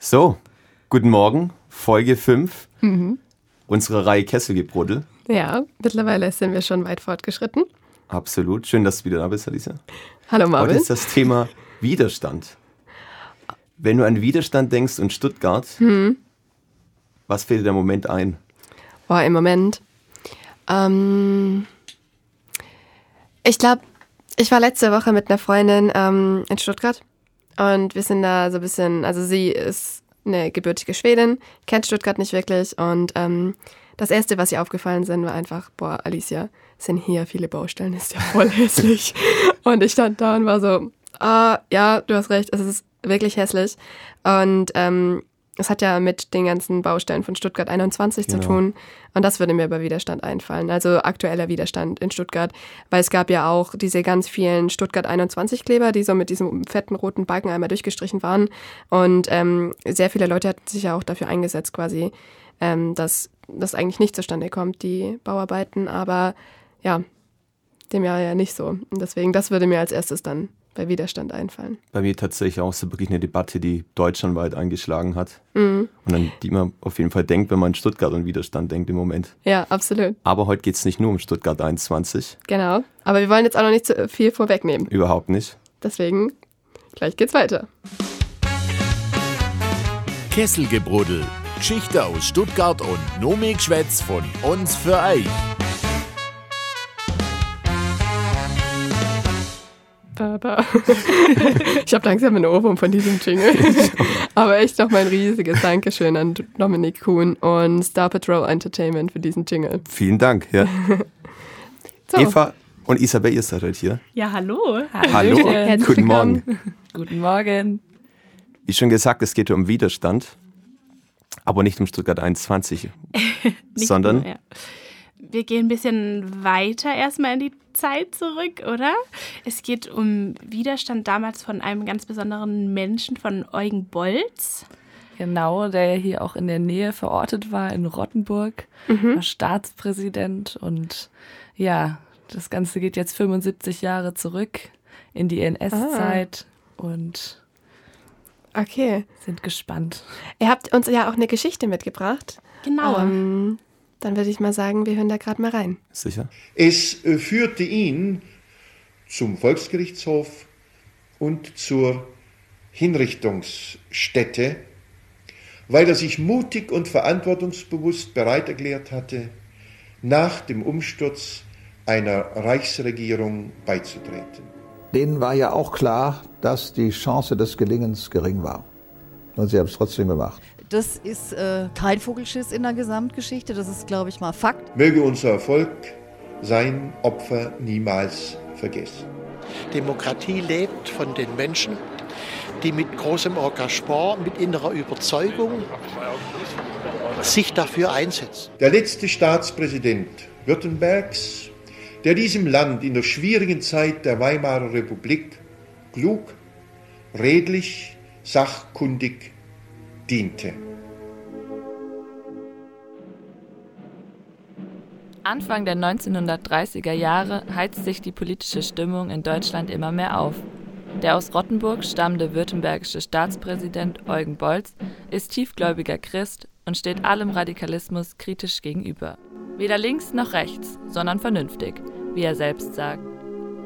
So, guten Morgen, Folge 5 mhm. unserer Reihe Kesselgebruddel. Ja, mittlerweile sind wir schon weit fortgeschritten. Absolut. Schön, dass du wieder da bist, Alisa. Hallo Marvin. Heute ist das Thema Widerstand. Wenn du an Widerstand denkst und Stuttgart, hm. was fällt dir im Moment ein? Boah, im Moment. Ähm, ich glaube, ich war letzte Woche mit einer Freundin ähm, in Stuttgart und wir sind da so ein bisschen, also sie ist eine gebürtige Schwedin, kennt Stuttgart nicht wirklich und ähm, das Erste, was ihr aufgefallen sind, war einfach, boah, Alicia, sind hier viele Baustellen, ist ja voll hässlich. und ich stand da und war so, ah, ja, du hast recht, es ist wirklich hässlich. Und ähm, es hat ja mit den ganzen Baustellen von Stuttgart 21 genau. zu tun. Und das würde mir bei Widerstand einfallen. Also aktueller Widerstand in Stuttgart. Weil es gab ja auch diese ganz vielen Stuttgart 21 Kleber, die so mit diesem fetten roten Balken einmal durchgestrichen waren. Und ähm, sehr viele Leute hatten sich ja auch dafür eingesetzt, quasi, ähm, dass das eigentlich nicht zustande kommt, die Bauarbeiten. Aber ja, dem ja ja nicht so. Und deswegen, das würde mir als erstes dann bei Widerstand einfallen. Bei mir tatsächlich auch so wirklich eine Debatte, die deutschlandweit eingeschlagen hat. Mhm. Und an die man auf jeden Fall denkt, wenn man an Stuttgart und Widerstand denkt im Moment. Ja, absolut. Aber heute geht es nicht nur um Stuttgart 21. Genau. Aber wir wollen jetzt auch noch nicht zu viel vorwegnehmen. Überhaupt nicht. Deswegen, gleich geht's weiter. Kesselgebruddel. Geschichte aus Stuttgart und Nomik-Schwätz von uns für euch. Ich habe langsam einen Ohrwurm von diesem Jingle. Aber echt noch mal ein riesiges Dankeschön an Dominik Kuhn und Star Patrol Entertainment für diesen Jingle. Vielen Dank. Ja. so. Eva und Isabel, ihr seid heute hier. Ja, hallo. Hallo, Herzlich guten Morgen. Guten Morgen. Wie schon gesagt, es geht um Widerstand, aber nicht um Stuttgart 21, sondern... Nur, ja. Wir gehen ein bisschen weiter erstmal in die Zeit zurück, oder? Es geht um Widerstand damals von einem ganz besonderen Menschen, von Eugen Bolz. Genau, der hier auch in der Nähe verortet war, in Rottenburg, mhm. war Staatspräsident und ja, das Ganze geht jetzt 75 Jahre zurück in die NS-Zeit ah. und okay. sind gespannt. Ihr habt uns ja auch eine Geschichte mitgebracht. Genau. Ähm, dann würde ich mal sagen, wir hören da gerade mal rein. Sicher. Es äh, führte ihn zum Volksgerichtshof und zur Hinrichtungsstätte, weil er sich mutig und verantwortungsbewusst bereit erklärt hatte, nach dem Umsturz einer Reichsregierung beizutreten. Denen war ja auch klar, dass die Chance des Gelingens gering war. Und sie haben es trotzdem gemacht. Das ist äh, kein Vogelschiss in der Gesamtgeschichte, das ist, glaube ich, mal Fakt. Möge unser Erfolg sein Opfer niemals vergessen. Demokratie lebt von den Menschen, die mit großem Engagement, mit innerer Überzeugung sich dafür einsetzen. Der letzte Staatspräsident Württembergs, der diesem Land in der schwierigen Zeit der Weimarer Republik klug, redlich, sachkundig diente. Anfang der 1930er Jahre heizt sich die politische Stimmung in Deutschland immer mehr auf. Der aus Rottenburg stammende württembergische Staatspräsident Eugen Bolz ist tiefgläubiger Christ und steht allem Radikalismus kritisch gegenüber. Weder links noch rechts, sondern vernünftig, wie er selbst sagt.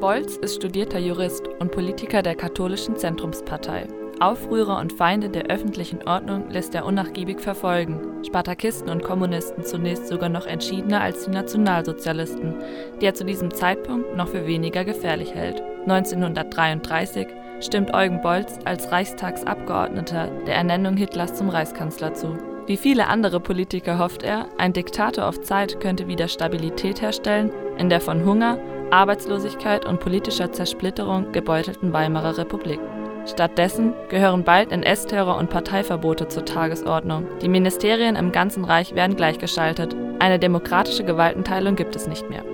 Bolz ist studierter Jurist und Politiker der katholischen Zentrumspartei. Aufrührer und Feinde der öffentlichen Ordnung lässt er unnachgiebig verfolgen, Spartakisten und Kommunisten zunächst sogar noch entschiedener als die Nationalsozialisten, die er zu diesem Zeitpunkt noch für weniger gefährlich hält. 1933 stimmt Eugen Bolz als Reichstagsabgeordneter der Ernennung Hitlers zum Reichskanzler zu. Wie viele andere Politiker hofft er, ein Diktator auf Zeit könnte wieder Stabilität herstellen in der von Hunger, Arbeitslosigkeit und politischer Zersplitterung gebeutelten Weimarer Republik. Stattdessen gehören bald NS-Terror und Parteiverbote zur Tagesordnung. Die Ministerien im ganzen Reich werden gleichgeschaltet. Eine demokratische Gewaltenteilung gibt es nicht mehr.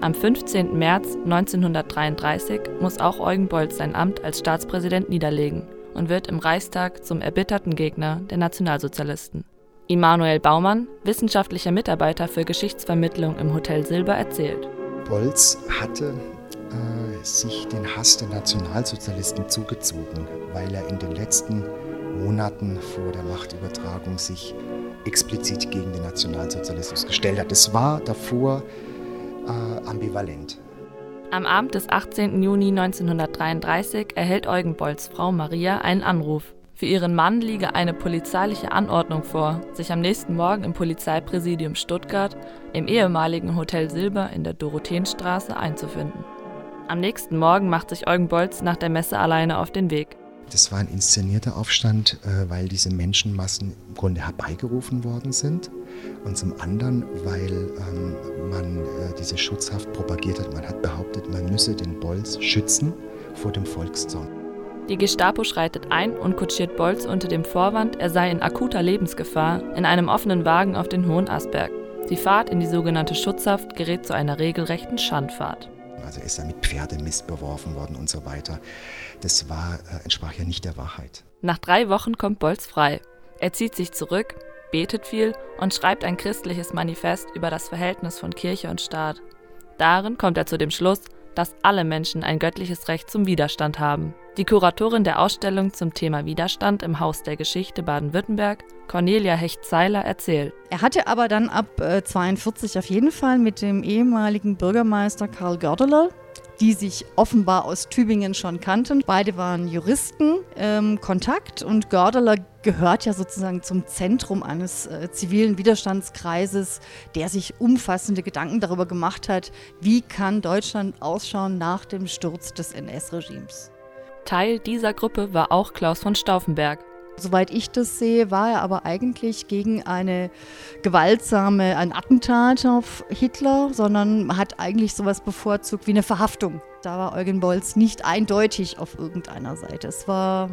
Am 15. März 1933 muss auch Eugen Bolz sein Amt als Staatspräsident niederlegen und wird im Reichstag zum erbitterten Gegner der Nationalsozialisten. Immanuel Baumann, wissenschaftlicher Mitarbeiter für Geschichtsvermittlung im Hotel Silber, erzählt. Bolz hatte äh, sich den Hass der Nationalsozialisten zugezogen, weil er in den letzten Monaten vor der Machtübertragung sich explizit gegen den Nationalsozialismus gestellt hat. Es war davor äh, ambivalent. Am Abend des 18. Juni 1933 erhält Eugen Bolls Frau Maria einen Anruf. Für ihren Mann liege eine polizeiliche Anordnung vor, sich am nächsten Morgen im Polizeipräsidium Stuttgart im ehemaligen Hotel Silber in der Dorotheenstraße einzufinden. Am nächsten Morgen macht sich Eugen Bolz nach der Messe alleine auf den Weg. Das war ein inszenierter Aufstand, äh, weil diese Menschenmassen im Grunde herbeigerufen worden sind. Und zum anderen, weil ähm, man äh, diese Schutzhaft propagiert hat. Man hat behauptet, man müsse den Bolz schützen vor dem Volkszorn. Die Gestapo schreitet ein und kutschiert Bolz unter dem Vorwand, er sei in akuter Lebensgefahr, in einem offenen Wagen auf den Hohen Asberg. Die Fahrt in die sogenannte Schutzhaft gerät zu einer regelrechten Schandfahrt. Also er ist da mit Pferdemist beworfen worden und so weiter. Das war, äh, entsprach ja nicht der Wahrheit. Nach drei Wochen kommt Bolz frei. Er zieht sich zurück, betet viel und schreibt ein christliches Manifest über das Verhältnis von Kirche und Staat. Darin kommt er zu dem Schluss, dass alle Menschen ein göttliches Recht zum Widerstand haben. Die Kuratorin der Ausstellung zum Thema Widerstand im Haus der Geschichte Baden-Württemberg, Cornelia Hecht-Zeiler, erzählt. Er hatte aber dann ab äh, 42 auf jeden Fall mit dem ehemaligen Bürgermeister Karl Gördeler die sich offenbar aus Tübingen schon kannten. Beide waren Juristen, ähm, Kontakt und Gördeler gehört ja sozusagen zum Zentrum eines äh, zivilen Widerstandskreises, der sich umfassende Gedanken darüber gemacht hat, wie kann Deutschland ausschauen nach dem Sturz des NS-Regimes. Teil dieser Gruppe war auch Klaus von Stauffenberg. Soweit ich das sehe, war er aber eigentlich gegen eine gewaltsame, ein Attentat auf Hitler, sondern hat eigentlich sowas bevorzugt wie eine Verhaftung. Da war Eugen Bolz nicht eindeutig auf irgendeiner Seite. Es war,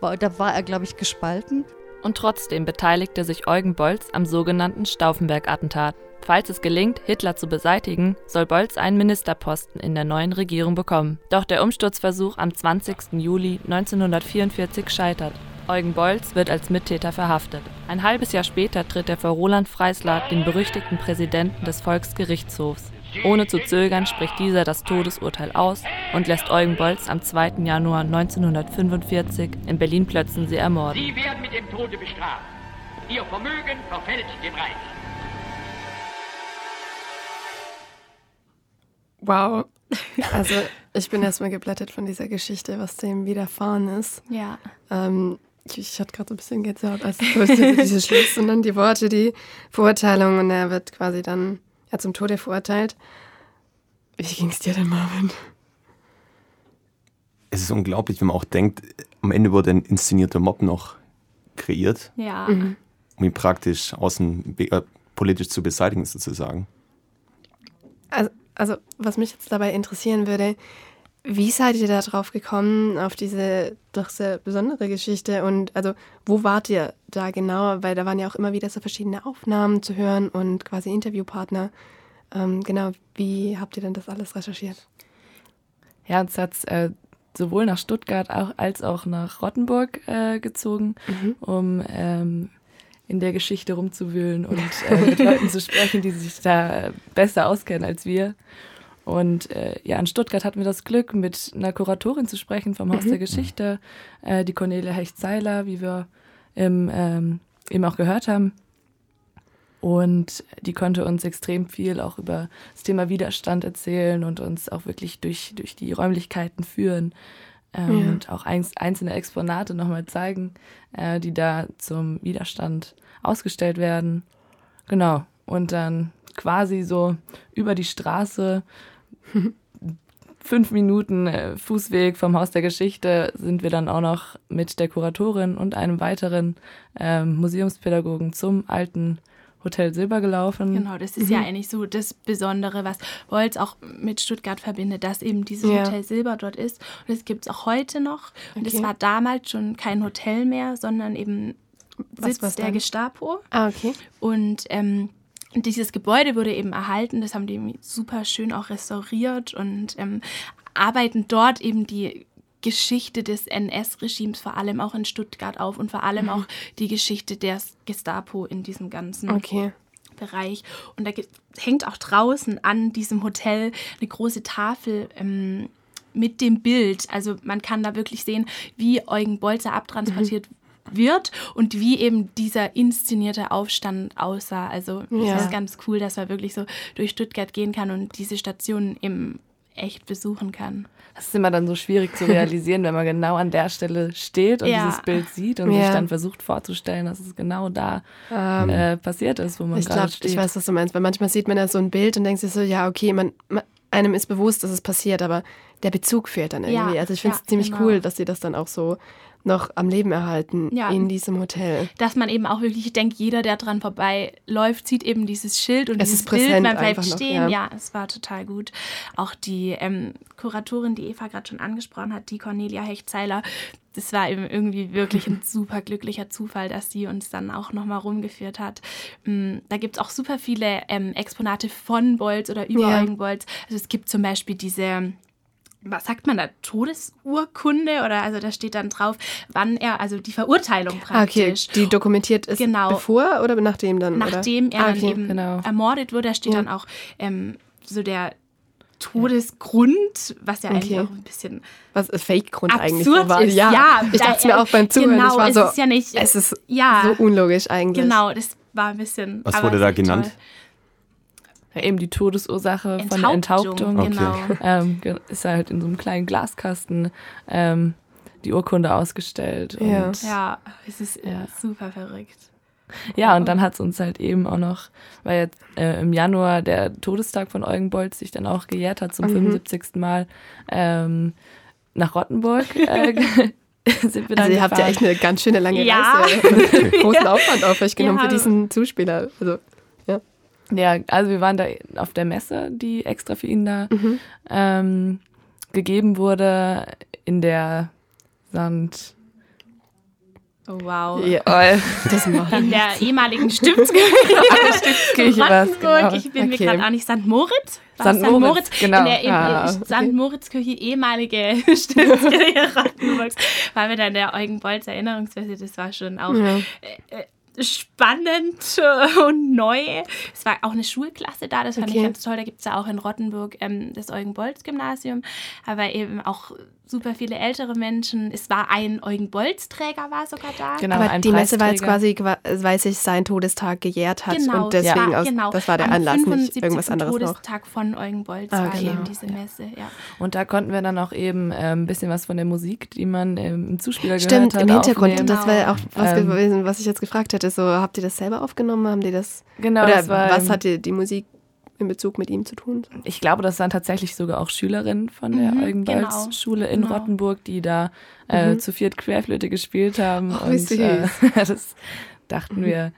war da war er, glaube ich, gespalten. Und trotzdem beteiligte sich Eugen Bolz am sogenannten Stauffenberg-Attentat. Falls es gelingt, Hitler zu beseitigen, soll Bolz einen Ministerposten in der neuen Regierung bekommen. Doch der Umsturzversuch am 20. Juli 1944 scheitert. Eugen Bolz wird als Mittäter verhaftet. Ein halbes Jahr später tritt er vor Roland Freisler, den berüchtigten Präsidenten des Volksgerichtshofs. Ohne zu zögern spricht dieser das Todesurteil aus und lässt Eugen Bolz am 2. Januar 1945 in Berlin-Plötzensee ermorden. Sie werden mit dem Tode bestraft. Ihr Vermögen verfällt dem Reich. Wow. Also ich bin erstmal geblättert von dieser Geschichte, was dem widerfahren ist. Ja. Ähm, ich, ich hatte gerade so ein bisschen Gänsehaut, als diese Schluss und dann die Worte, die Verurteilung und er wird quasi dann ja, zum Tode verurteilt. Wie ging es dir denn, Marvin? Es ist unglaublich, wenn man auch denkt, am Ende wurde ein inszenierter Mob noch kreiert, Ja. Mhm. um ihn praktisch außen äh, politisch zu beseitigen, sozusagen. Also, also, was mich jetzt dabei interessieren würde, wie seid ihr da drauf gekommen, auf diese doch sehr besondere Geschichte? Und also, wo wart ihr da genau? Weil da waren ja auch immer wieder so verschiedene Aufnahmen zu hören und quasi Interviewpartner. Ähm, genau, wie habt ihr denn das alles recherchiert? Ja, uns hat es äh, sowohl nach Stuttgart auch, als auch nach Rottenburg äh, gezogen, Mhm. um ähm, in der Geschichte rumzuwühlen und äh, mit Leuten zu sprechen, die sich da besser auskennen als wir. Und äh, ja, in Stuttgart hatten wir das Glück, mit einer Kuratorin zu sprechen vom Haus Mhm. der Geschichte, äh, die Cornelia Hecht-Seiler, wie wir im, ähm, eben auch gehört haben. Und die konnte uns extrem viel auch über das Thema Widerstand erzählen und uns auch wirklich durch, durch die Räumlichkeiten führen ähm, Ja. und auch eins, einzelne Exponate nochmal zeigen, äh, die da zum Widerstand ausgestellt werden. Genau. Und dann quasi so über die Straße, fünf Minuten äh, Fußweg vom Haus der Geschichte, sind wir dann auch noch mit der Kuratorin und einem weiteren ähm, Museumspädagogen zum alten Hotel Silber gelaufen. Genau, das ist ja eigentlich so das Besondere, was Wolz auch mit Stuttgart verbindet, dass eben dieses Ja. Hotel Silber dort ist. Und das gibt es auch heute noch. Und es Okay. war damals schon kein Hotel mehr, sondern eben Was Sitz war's der dann? Gestapo. Ah, okay. Und ähm, dieses Gebäude wurde eben erhalten, das haben die super schön auch restauriert und ähm, arbeiten dort eben die Geschichte des NS-Regimes vor allem auch in Stuttgart auf und vor allem auch die Geschichte der Gestapo in diesem ganzen Okay. Bereich. Und da hängt auch draußen an diesem Hotel eine große Tafel ähm, mit dem Bild. Also man kann da wirklich sehen, wie Eugen Bolzer abtransportiert wird und wie eben dieser inszenierte Aufstand aussah. Also Ja. es ist ganz cool, dass man wirklich so durch Stuttgart gehen kann und diese Stationen eben echt besuchen kann. Das ist immer dann so schwierig zu realisieren, wenn man genau an der Stelle steht und Ja. dieses Bild sieht und Ja. sich dann versucht vorzustellen, dass es genau da Ähm, äh, passiert ist, wo man Ich gerade glaube, steht. ich weiß, was du meinst, weil manchmal sieht man ja so ein Bild und denkt sich so, ja, okay, man, man einem ist bewusst, dass es passiert, aber der Bezug fehlt dann Ja, irgendwie. also ich finde es ja, ziemlich genau. cool, dass sie das dann auch so noch am Leben erhalten Ja. in diesem Hotel. Dass man eben auch wirklich denkt, jeder, der dran vorbeiläuft, sieht eben dieses Schild und Es dieses ist Bild, präsent man bleibt einfach noch, stehen. ja. Ja. es war total gut. Auch die ähm, Kuratorin, die Eva gerade schon angesprochen hat, die Cornelia Hechtzeiler, das war eben irgendwie wirklich ein super glücklicher Zufall, dass sie uns dann auch nochmal rumgeführt hat. Mm, Da gibt es auch super viele ähm, Exponate von Bolz oder über Ja. Eugen Bolz. Also es gibt zum Beispiel diese was sagt man da, Todesurkunde oder also da steht dann drauf, wann er, also die Verurteilung Ah, okay, praktisch. die dokumentiert ist Genau. bevor oder nachdem dann? Nachdem oder? er ah, dann okay. eben genau. ermordet wurde, da steht Ja. dann auch ähm, so der Todesgrund, was ja eigentlich Okay. auch ein bisschen Was ist Fake-Grund eigentlich absurd so war. ist. Ja, Ja, ich da- dachte mir auch beim Zuhören, genau, ich war es so, ist ja nicht, es ist ja, so unlogisch eigentlich. genau, das war ein bisschen. Was aber wurde es da genannt? toll. Ja, eben die Todesursache von der Enthauptung, Enthauptung. genau. Ähm, ist halt in so einem kleinen Glaskasten ähm, die Urkunde ausgestellt. Ja. Und, Ja, es ist Ja. super verrückt. ja, und dann hat es uns halt eben auch noch, weil jetzt äh, im Januar der Todestag von Eugen Bolz sich dann auch gejährt hat zum Mhm. 75. Mal ähm, nach Rottenburg. Äh, sind wir dann Also ihr habt ja gefahren. echt eine ganz schöne lange Ja. Reise und großen Aufwand auf euch genommen Ja. für diesen Zuspieler. Also Ja, also wir waren da auf der Messe, die extra für ihn da Mhm. ähm, gegeben wurde, in der Sand. Oh, wow. ja, das macht In der ehemaligen Stiftskirche Rottenburg. genau. Ich bin mir Okay. gerade auch nicht St. Moritz. St. es Moritz, genau. In der Ah, in okay. St. Moritz-Kirche, ehemalige Stiftskirche Rottenburgs. Waren wir da in der Eugen Bolz Erinnerungsfeste. Das war schon auch Ja. äh, äh, spannend äh, und neu. Es war auch eine Schulklasse da, das fand ich Okay. ganz toll. Da gibt es ja auch in Rottenburg ähm, das Eugen-Bolz-Gymnasium, aber eben auch super viele ältere Menschen. Es war ein Eugen-Bolz-Träger, war sogar da. Genau, Aber die Messe war jetzt quasi, weil sich sein Todestag gejährt hat Genau, und deswegen ja, aus, genau. das war der Am Anlass, nicht 75. irgendwas anderes noch. Todestag von Eugen Bolz Ah, war okay. eben diese Messe, ja. Und da konnten wir dann auch eben ähm, ein bisschen was von der Musik, die man ähm, im Zuspieler Stimmt, gehört hat, im Hintergrund. aufnehmen. Das wäre auch was Ähm, gewesen, was ich jetzt gefragt hätte. So, habt ihr das selber aufgenommen? Haben die das? Genau, oder das war, was ähm, hatte die Musik in Bezug mit ihm zu tun? Ich glaube, das waren tatsächlich sogar auch Schülerinnen von der Mhm, Eugen genau. Bolz Schule in Genau. Rottenburg, die da äh, Mhm. zu viert Querflöte gespielt haben. Oh, und äh, das dachten wir,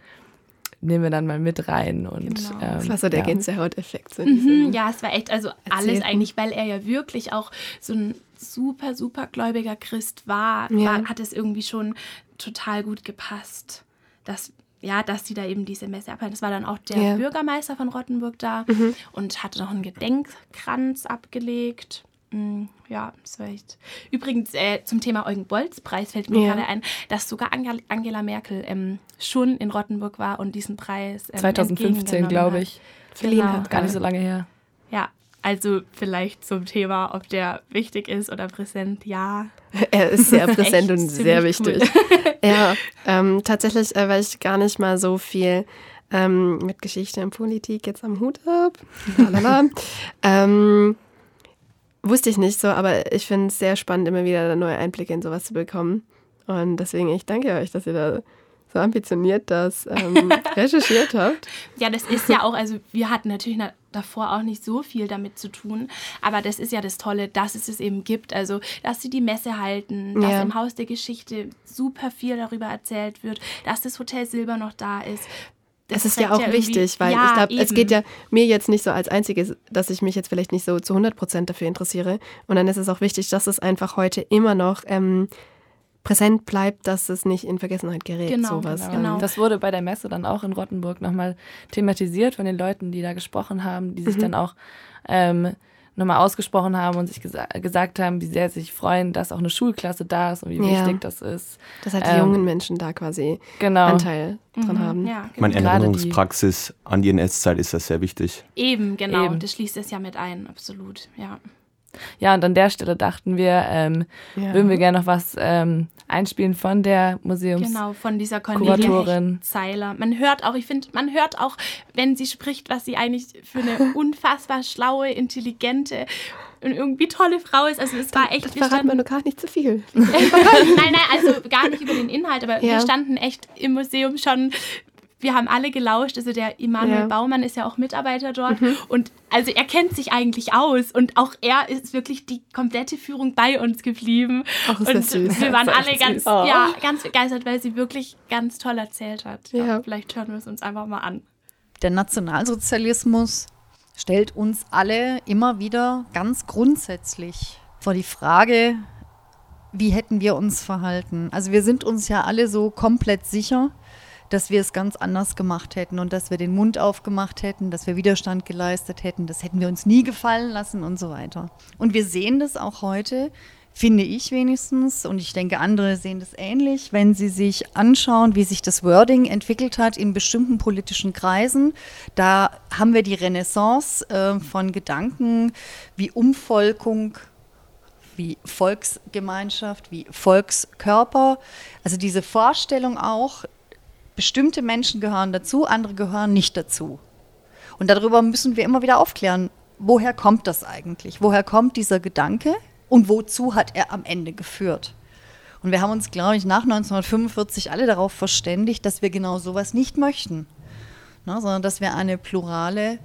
nehmen wir dann mal mit rein. Und, Genau. ähm, Das war so der ja. Gänsehauteffekt. So Mhm, ja, es war echt, also alles Erzählten. eigentlich, weil er ja wirklich auch so ein super, super gläubiger Christ war, Ja. war hat es irgendwie schon total gut gepasst, dass ja, dass die da eben diese Messe abhalten. Das war dann auch der. Mhm. Bürgermeister von Rottenburg da und hatte noch einen Gedenkkranz abgelegt. Mm, Ja, das war echt. Übrigens, äh, zum Thema Eugen-Bolz-Preis fällt mir Ja. gerade ein, dass sogar Angela, Merkel ähm, schon in Rottenburg war und diesen Preis ähm, 2015, entgegengenommen glaube ich. Verliehen Genau. hat. Gar nicht so lange her. Ja, also vielleicht zum Thema, ob der wichtig ist oder präsent, ja. Er ist sehr präsent und sehr ziemlich cool. wichtig. Ja, ähm, tatsächlich, äh, weil ich gar nicht mal so viel ähm, mit Geschichte und Politik jetzt am Hut habe. ähm, wusste ich nicht so, aber ich finde es sehr spannend, immer wieder neue Einblicke in sowas zu bekommen. Und deswegen, ich danke euch, dass ihr da so ambitioniert das ähm, recherchiert habt. Ja, das ist ja auch, also wir hatten natürlich na- davor auch nicht so viel damit zu tun, aber das ist ja das Tolle, dass es es eben gibt. Also, dass sie die Messe halten, dass Ja. im Haus der Geschichte super viel darüber erzählt wird, dass das Hotel Silber noch da ist. Das Es ist ja auch irgendwie- wichtig, weil ja, ich glaube, es geht ja mir jetzt nicht so als einziges, dass ich mich jetzt vielleicht nicht so zu 100 Prozent dafür interessiere. Und dann ist es auch wichtig, dass es einfach heute immer noch ähm, präsent bleibt, dass es nicht in Vergessenheit gerät. Genau, sowas. genau. Ähm, Das wurde bei der Messe dann auch in Rottenburg nochmal thematisiert von den Leuten, die da gesprochen haben, die sich Mhm. dann auch ähm, nochmal ausgesprochen haben und sich gesa gesagt haben, wie sehr sie sich freuen, dass auch eine Schulklasse da ist und wie Ja. wichtig das ist. dass halt die Ähm, jungen Menschen da quasi Genau. Anteil dran Mhm, haben. Ja, Meine die- Erinnerungspraxis an die NS-Zeit ist das sehr wichtig. eben, genau. Eben. Das schließt es ja mit ein, absolut, ja. Ja, und an der Stelle dachten wir, ähm, Ja. würden wir gerne noch was ähm, einspielen von der Museums Genau, von dieser Kuratorin. Zeiler. Man hört auch, ich finde, man hört auch, wenn sie spricht, was sie eigentlich für eine unfassbar schlaue, intelligente und irgendwie tolle Frau ist. Also es war echt. Das verraten wir nur gar nicht zu viel. nein, nein, also gar nicht über den Inhalt, aber Ja. wir standen echt im Museum schon. Wir haben alle gelauscht. Also der Immanuel Ja. Baumann ist ja auch Mitarbeiter dort. Mhm. Und also er kennt sich eigentlich aus. Und auch er ist wirklich die komplette Führung bei uns geblieben. Ach, ist und das süß. wir waren alle ganz. Oh. ja, ganz begeistert, weil sie wirklich ganz toll erzählt hat. Ja. Vielleicht hören wir es uns einfach mal an. Der Nationalsozialismus stellt uns alle immer wieder ganz grundsätzlich vor die Frage, wie hätten wir uns verhalten? Also wir sind uns ja alle so komplett sicher, dass wir es ganz anders gemacht hätten und dass wir den Mund aufgemacht hätten, dass wir Widerstand geleistet hätten. Das hätten wir uns nie gefallen lassen und so weiter. Und wir sehen das auch heute, finde ich wenigstens, und ich denke, andere sehen das ähnlich, wenn sie sich anschauen, wie sich das Wording entwickelt hat in bestimmten politischen Kreisen. Da haben wir die Renaissance äh, von Gedanken wie Umvolkung, wie Volksgemeinschaft, wie Volkskörper. Also diese Vorstellung auch, bestimmte Menschen gehören dazu, andere gehören nicht dazu. Und darüber müssen wir immer wieder aufklären, woher kommt das eigentlich? Woher kommt dieser Gedanke und wozu hat er am Ende geführt? Und wir haben uns, glaube ich, nach 1945 alle darauf verständigt, dass wir genau sowas nicht möchten, ne, sondern dass wir eine plurale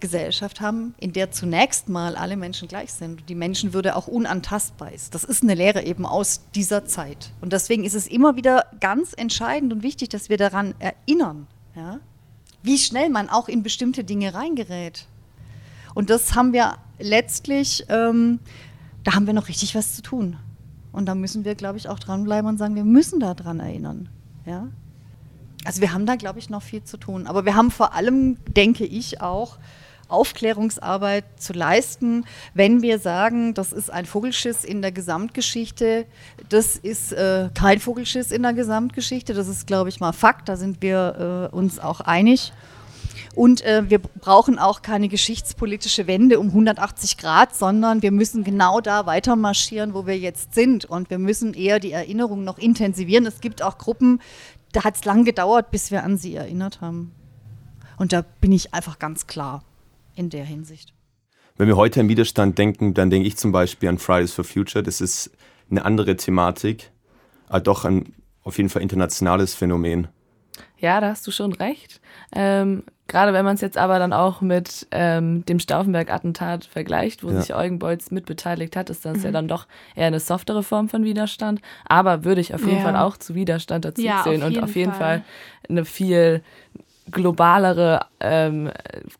Gesellschaft haben, in der zunächst mal alle Menschen gleich sind die Menschenwürde auch unantastbar ist. Das ist eine Lehre eben aus dieser Zeit. Und deswegen ist es immer wieder ganz entscheidend und wichtig, dass wir daran erinnern, ja, wie schnell man auch in bestimmte Dinge reingerät. Und das haben wir letztlich, ähm, da haben wir noch richtig was zu tun. Und da müssen wir, glaube ich, auch dranbleiben und sagen, wir müssen daran erinnern. Ja? Also wir haben da, glaube ich, noch viel zu tun. Aber wir haben vor allem, denke ich, auch Aufklärungsarbeit zu leisten, wenn wir sagen, das ist ein Vogelschiss in der Gesamtgeschichte. Das ist äh, kein Vogelschiss in der Gesamtgeschichte. Das ist, glaube ich, mal Fakt. Da sind wir äh, uns auch einig. Und äh, wir brauchen auch keine geschichtspolitische Wende um 180 Grad, sondern wir müssen genau da weiter marschieren, wo wir jetzt sind. Und wir müssen eher die Erinnerung noch intensivieren. Es gibt auch Gruppen, da hat es lang gedauert, bis wir an sie erinnert haben. Und da bin ich einfach ganz klar in der Hinsicht. Wenn wir heute an Widerstand denken, dann denke ich zum Beispiel an Fridays for Future. Das ist eine andere Thematik, aber doch ein auf jeden Fall internationales Phänomen. Ja, da hast du schon recht. Ähm, Gerade wenn man es jetzt aber dann auch mit ähm, dem Stauffenberg-Attentat vergleicht, wo Ja. sich Eugen Bolz mitbeteiligt hat, ist das ja Mhm. dann doch eher eine softere Form von Widerstand. Aber würde ich auf jeden Ja. Fall auch zu Widerstand dazu Ja, auf zählen und jeden auf jeden Fall. Fall eine viel globalere, ähm,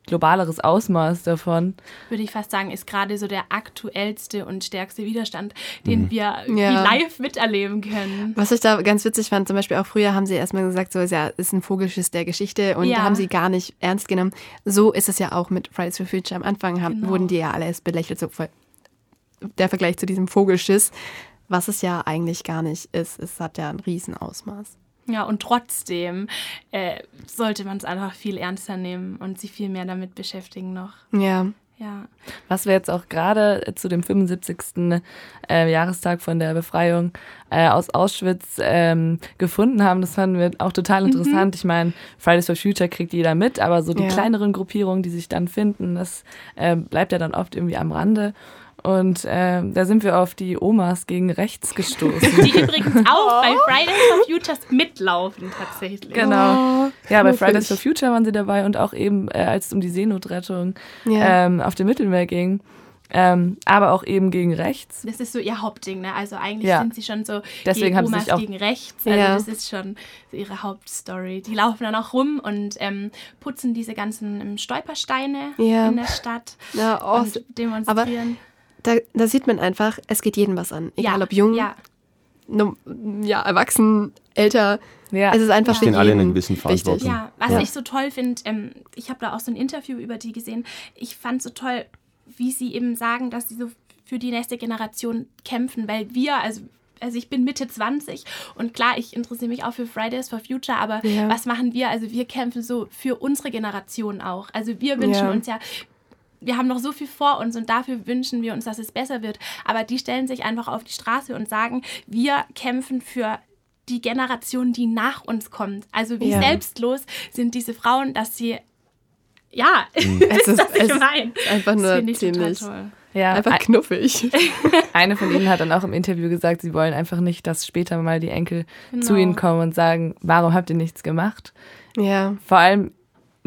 globaleres Ausmaß davon. würde ich fast sagen, ist gerade so der aktuellste und stärkste Widerstand, den Mhm. wir Ja. live miterleben können. Was ich da ganz witzig fand, zum Beispiel auch früher haben sie erstmal gesagt, so ist ja, ist ein Vogelschiss der Geschichte und Ja. haben sie gar nicht ernst genommen. So ist es ja auch mit Fridays for Future. Am Anfang haben, Genau. wurden die ja alle erst belächelt, so voll der Vergleich zu diesem Vogelschiss, was es ja eigentlich gar nicht ist. Es hat ja ein Riesenausmaß. Ja, und trotzdem äh, sollte man es einfach viel ernster nehmen und sich viel mehr damit beschäftigen noch. Ja. Ja. Was wir jetzt auch gerade zu dem 75. Äh, Jahrestag von der Befreiung äh, aus Auschwitz ähm, gefunden haben, das fanden wir auch total interessant. Ich meine, Fridays for Future kriegt jeder mit, aber so die Ja. kleineren Gruppierungen, die sich dann finden, das äh, bleibt ja dann oft irgendwie am Rande. Und äh, da sind wir auf die Omas gegen rechts gestoßen. Die übrigens auch bei Fridays for Futures mitlaufen tatsächlich. Genau. Ja, bei. Fridays for Future waren sie dabei und auch eben, äh, als es um die Seenotrettung Ja. ähm, auf dem Mittelmeer ging. Ähm, aber auch eben gegen rechts. Das ist so ihr Hauptding, ne? Also eigentlich Ja. sind sie schon so Deswegen gegen haben sie Omas gegen rechts. Also Ja. das ist schon so ihre Hauptstory. Die laufen dann auch rum und ähm, putzen diese ganzen ähm, Stolpersteine Ja. in der Stadt Ja, oh, und demonstrieren. Da, da sieht man einfach, es geht jedem was an. Egal ja, ob jung, Ja, no, ja, erwachsen, älter. Ja. Es ist einfach Ja. für alle in jeden gewissen. Verantwortung. Ja, was Ja. ich so toll finde, ähm, ich habe da auch so ein Interview über die gesehen. Ich fand so toll, wie sie eben sagen, dass sie so für die nächste Generation kämpfen, weil wir, also also ich bin Mitte 20 und klar, ich interessiere mich auch für Fridays for Future, aber Ja. was machen wir? Also wir kämpfen so für unsere Generation auch. Also wir wünschen Ja. uns ja wir haben noch so viel vor uns und dafür wünschen wir uns, dass es besser wird. Aber die stellen sich einfach auf die Straße und sagen, wir kämpfen für die Generation, die nach uns kommt. Also wie Ja. selbstlos sind diese Frauen, dass sie ja, Mhm. Es ist, das ich meine. einfach nur ziemlich, toll. Ja, einfach ein- knuffig. Eine von ihnen hat dann auch im Interview gesagt, sie wollen einfach nicht, dass später mal die Enkel Genau. zu ihnen kommen und sagen, warum habt ihr nichts gemacht? ja. Vor allem,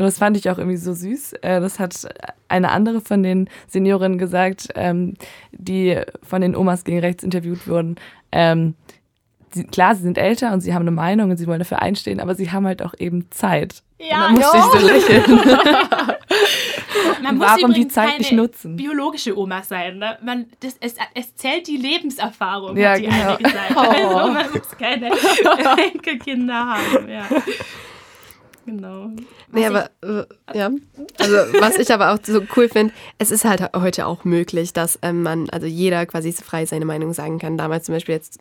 und das fand ich auch irgendwie so süß, äh, das hat eine andere von den Seniorinnen gesagt, ähm, die von den Omas gegen rechts interviewt wurden. Ähm, klar, sie sind älter und sie haben eine Meinung und sie wollen dafür einstehen, aber sie haben halt auch eben Zeit. Ja, und dann musste ich so lächeln. Man muss Warum die Zeit nicht nutzen? biologische Oma sein. Ne? Man, das, es, es zählt die Lebenserfahrung, Ja, die genau. eine gesagt. Also man muss keine Enkelkinder haben. Ja. Genau. Nee, Was aber äh, ja. Also was ich aber auch so cool finde, es ist halt heute auch möglich, dass ähm, man, also jeder quasi frei seine Meinung sagen kann. Damals zum Beispiel jetzt,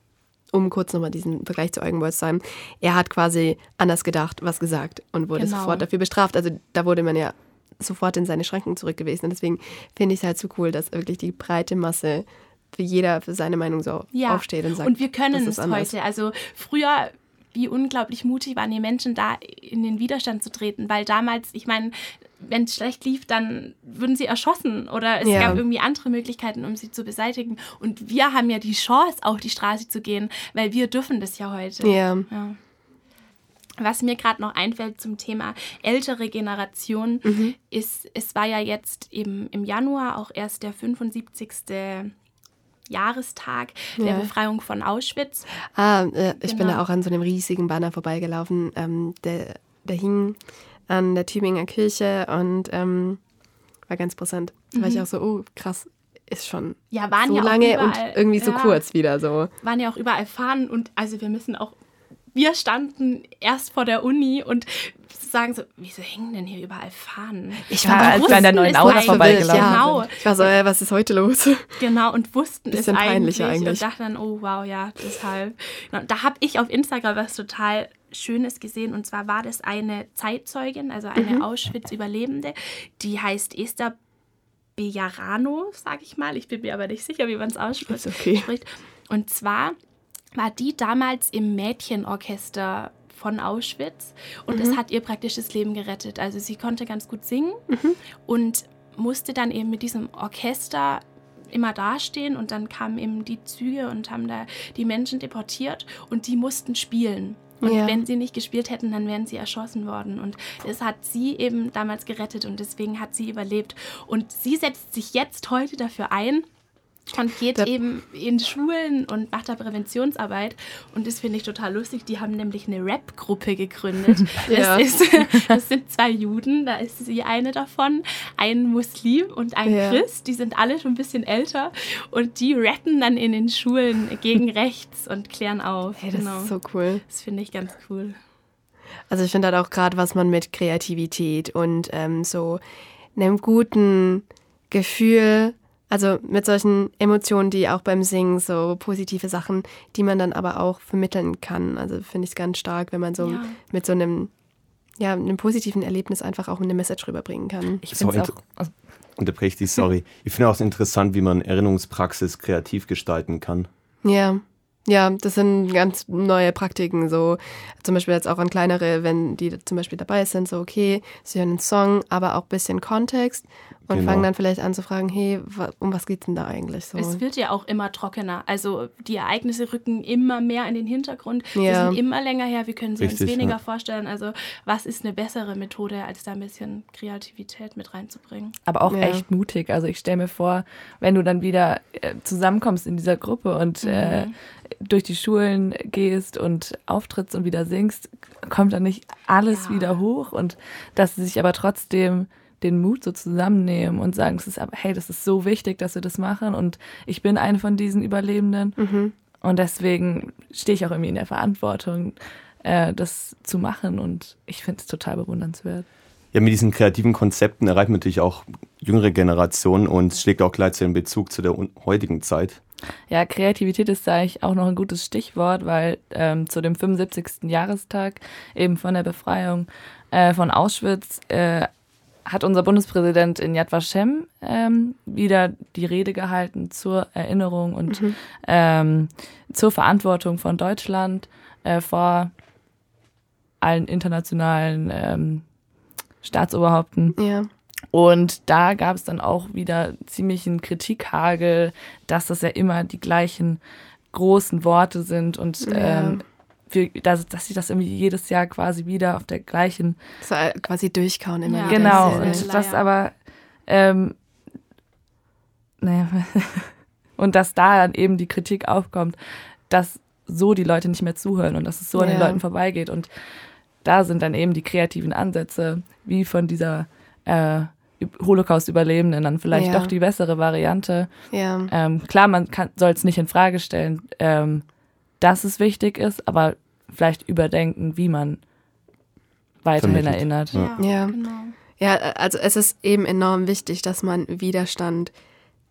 um kurz nochmal diesen Vergleich zu Eugen Wolz zu haben, er hat quasi anders gedacht, was gesagt und wurde Genau. sofort dafür bestraft. Also da wurde man ja sofort in seine Schranken zurückgewiesen. Und deswegen finde ich es halt so cool, dass wirklich die breite Masse für jeder für seine Meinung so ja. aufsteht und sagt. Und wir können es heute. Also früher, wie unglaublich mutig waren die Menschen da, in den Widerstand zu treten. Weil damals, ich meine, wenn es schlecht lief, dann würden sie erschossen oder es Ja. gab irgendwie andere Möglichkeiten, um sie zu beseitigen. Und wir haben ja die Chance, auf die Straße zu gehen, weil wir dürfen das ja heute. Ja. Ja. Was mir gerade noch einfällt zum Thema ältere Generation, Mhm. ist, es war ja jetzt eben im Januar auch erst der 75. Jahrestag der Ja. Befreiung von Auschwitz. Ah, äh, ich bin Genau. da auch an so einem riesigen Banner vorbeigelaufen. Ähm, der, der hing an der Tübinger Kirche und ähm, war ganz präsent. Da war ich Mhm. auch so, oh, krass, ist schon Ja, so ja lange überall, und irgendwie so ja. kurz wieder so. waren ja auch überall Fahnen und also wir müssen auch, wir standen erst vor der Uni und sagen so, wieso hängen denn hier überall Fahnen? Ich war- als wir an der neuen Aula vorbeigelaufen Genau, Ich war so, äh, was ist heute los? genau und wussten Bisschen es peinlich eigentlich, eigentlich. und dachten dann, oh wow, ja, deshalb. Genau, Da habe ich auf Instagram was total Schönes gesehen und zwar war das eine Zeitzeugin, also eine Mhm. Auschwitz-Überlebende, die heißt Esther Bejarano, sage ich mal. Ich bin mir aber nicht sicher, wie man es ausspricht. Okay. spricht. Und zwar war die damals im Mädchenorchester von Auschwitz und Mhm. es hat ihr praktisch das Leben gerettet. Also sie konnte ganz gut singen Mhm. und musste dann eben mit diesem Orchester immer dastehen und dann kamen eben die Züge und haben da die Menschen deportiert und die mussten spielen. Und Ja. wenn sie nicht gespielt hätten, dann wären sie erschossen worden. Und das hat sie eben damals gerettet und deswegen hat sie überlebt. Und sie setzt sich jetzt heute dafür ein und geht Da- eben in Schulen und macht da Präventionsarbeit. Und das finde ich total lustig. Die haben nämlich eine Rap-Gruppe gegründet. Ja. Das, ist, das sind zwei Juden, da ist sie eine davon, ein Muslim und ein Ja. Christ. Die sind alle schon ein bisschen älter und die rappen dann in den Schulen gegen rechts und klären auf. Hey, das genau. ist so cool. Das finde ich ganz cool. Also ich finde halt auch gerade, was man mit Kreativität und ähm, so einem guten Gefühl, also mit solchen Emotionen, die auch beim Singen so positive Sachen, die man dann aber auch vermitteln kann. Also finde ich es ganz stark, wenn man so Ja. mit so einem ja, einem positiven Erlebnis einfach auch eine Message rüberbringen kann. Ich finde auch. Also, Unterbreche dich, sorry. Ich finde auch interessant, wie man Erinnerungspraxis kreativ gestalten kann. Ja. Ja, das sind ganz neue Praktiken, so zum Beispiel jetzt auch an kleinere, wenn die zum Beispiel dabei sind, so okay, sie hören einen Song, aber auch ein bisschen Kontext und Genau. fangen dann vielleicht an zu fragen, hey, um was geht's denn da eigentlich so? Es wird ja auch immer trockener. Also die Ereignisse rücken immer mehr in den Hintergrund. Die Ja. sind immer länger her. Wir können sie uns Richtig, weniger ja. vorstellen. Also was ist eine bessere Methode, als da ein bisschen Kreativität mit reinzubringen? aber auch Ja. echt mutig. Also ich stelle mir vor, wenn du dann wieder äh, zusammenkommst in dieser Gruppe und äh, durch die Schulen gehst und auftrittst und wieder singst, kommt dann nicht alles Ja. wieder hoch und dass sie sich aber trotzdem den Mut so zusammennehmen und sagen, es ist aber, hey, das ist so wichtig, dass wir das machen und ich bin eine von diesen Überlebenden Mhm. und deswegen stehe ich auch irgendwie in der Verantwortung, äh, das zu machen und ich finde es total bewundernswert. Ja, mit diesen kreativen Konzepten erreicht man natürlich auch jüngere Generationen und es schlägt auch gleichzeitig einen Bezug zu der heutigen Zeit. Ja, Kreativität ist da eigentlich auch noch ein gutes Stichwort, weil ähm, zu dem 75. Jahrestag eben von der Befreiung äh, von Auschwitz äh, hat unser Bundespräsident in Yad Vashem ähm, wieder die Rede gehalten zur Erinnerung und Mhm. ähm, zur Verantwortung von Deutschland äh, vor allen internationalen ähm, Staatsoberhaupten. Ja. Und da gab es dann auch wieder ziemlichen Kritikhagel, dass das ja immer die gleichen großen Worte sind und Ja. ähm, wir, dass, dass sie das irgendwie jedes Jahr quasi wieder auf der gleichen So äh, quasi durchkauen immer Ja. wieder. Genau, und das aber, ähm, naja, und dass da dann eben die Kritik aufkommt, dass so die Leute nicht mehr zuhören und dass es so an den Ja. Leuten vorbeigeht. Und da sind dann eben die kreativen Ansätze, wie von dieser äh, Holocaust-Überlebenden dann vielleicht Ja. doch die bessere Variante. Ja. Ähm, klar, man soll es nicht in Frage stellen, ähm, dass es wichtig ist, aber vielleicht überdenken, wie man weiterhin Vermittelt. erinnert. Ja. Ja. genau. Ja, also es ist eben enorm wichtig, dass man Widerstand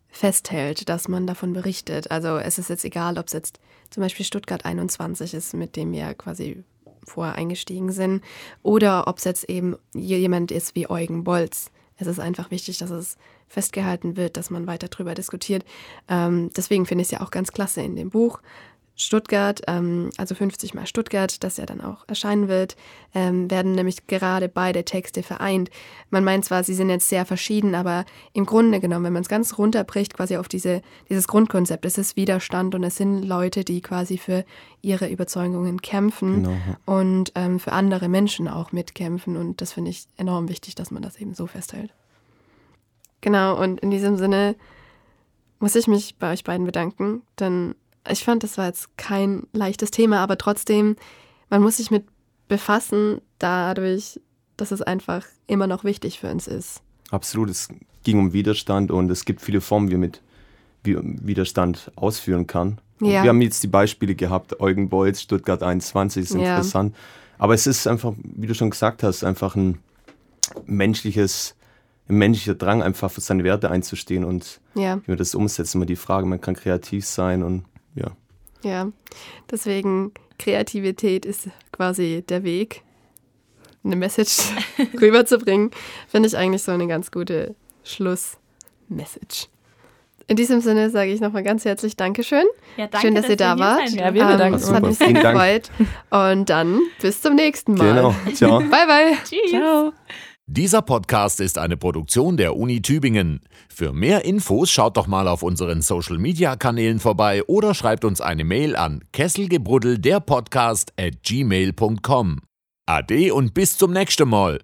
festhält, dass man davon berichtet. Also es ist jetzt egal, ob es jetzt zum Beispiel Stuttgart 21 ist, mit dem wir quasi vorher eingestiegen sind, oder ob es jetzt eben jemand ist wie Eugen Bolz. Es ist einfach wichtig, dass es festgehalten wird, dass man weiter drüber diskutiert. Ähm, deswegen finde ich es ja auch ganz klasse in dem Buch. Stuttgart, ähm, also 50 mal Stuttgart, das ja dann auch erscheinen wird, ähm, werden nämlich gerade beide Texte vereint. Man meint zwar, sie sind jetzt sehr verschieden, aber im Grunde genommen, wenn man es ganz runterbricht, quasi auf diese, dieses Grundkonzept, es ist Widerstand und es sind Leute, die quasi für ihre Überzeugungen kämpfen Genau, und ähm, für andere Menschen auch mitkämpfen. Und das finde ich enorm wichtig, dass man das eben so festhält. Genau, und in diesem Sinne muss ich mich bei euch beiden bedanken, denn ich fand, das war jetzt kein leichtes Thema, aber trotzdem, man muss sich mit befassen, dadurch, dass es einfach immer noch wichtig für uns ist. Absolut, es ging um Widerstand und es gibt viele Formen, wie man mit Widerstand ausführen kann. Ja. Wir haben jetzt die Beispiele gehabt, Eugen Bolz, Stuttgart 21, ist Ja. interessant. Aber es ist einfach, wie du schon gesagt hast, einfach ein menschliches, ein menschlicher Drang, einfach für seine Werte einzustehen und Ja. wie man das umsetzt, immer die Frage, man kann kreativ sein und ja. Ja, deswegen Kreativität ist quasi der Weg, eine Message rüberzubringen. Finde ich eigentlich so eine ganz gute Schlussmessage. In diesem Sinne sage ich nochmal ganz herzlich Dankeschön. Ja, danke, Schön, dass, ihr dass da wir hier wart. Ja, wir Ähm, bedanken Es uns. hat mich sehr gefreut. Und dann bis zum nächsten Mal. Genau. Ciao. Bye, bye. Tschüss. Ciao. Dieser Podcast ist eine Produktion der Uni Tübingen. Für mehr Infos schaut doch mal auf unseren Social Media Kanälen vorbei oder schreibt uns eine Mail an kesselgebruddel der Podcast at gmail.com. Ade und bis zum nächsten Mal.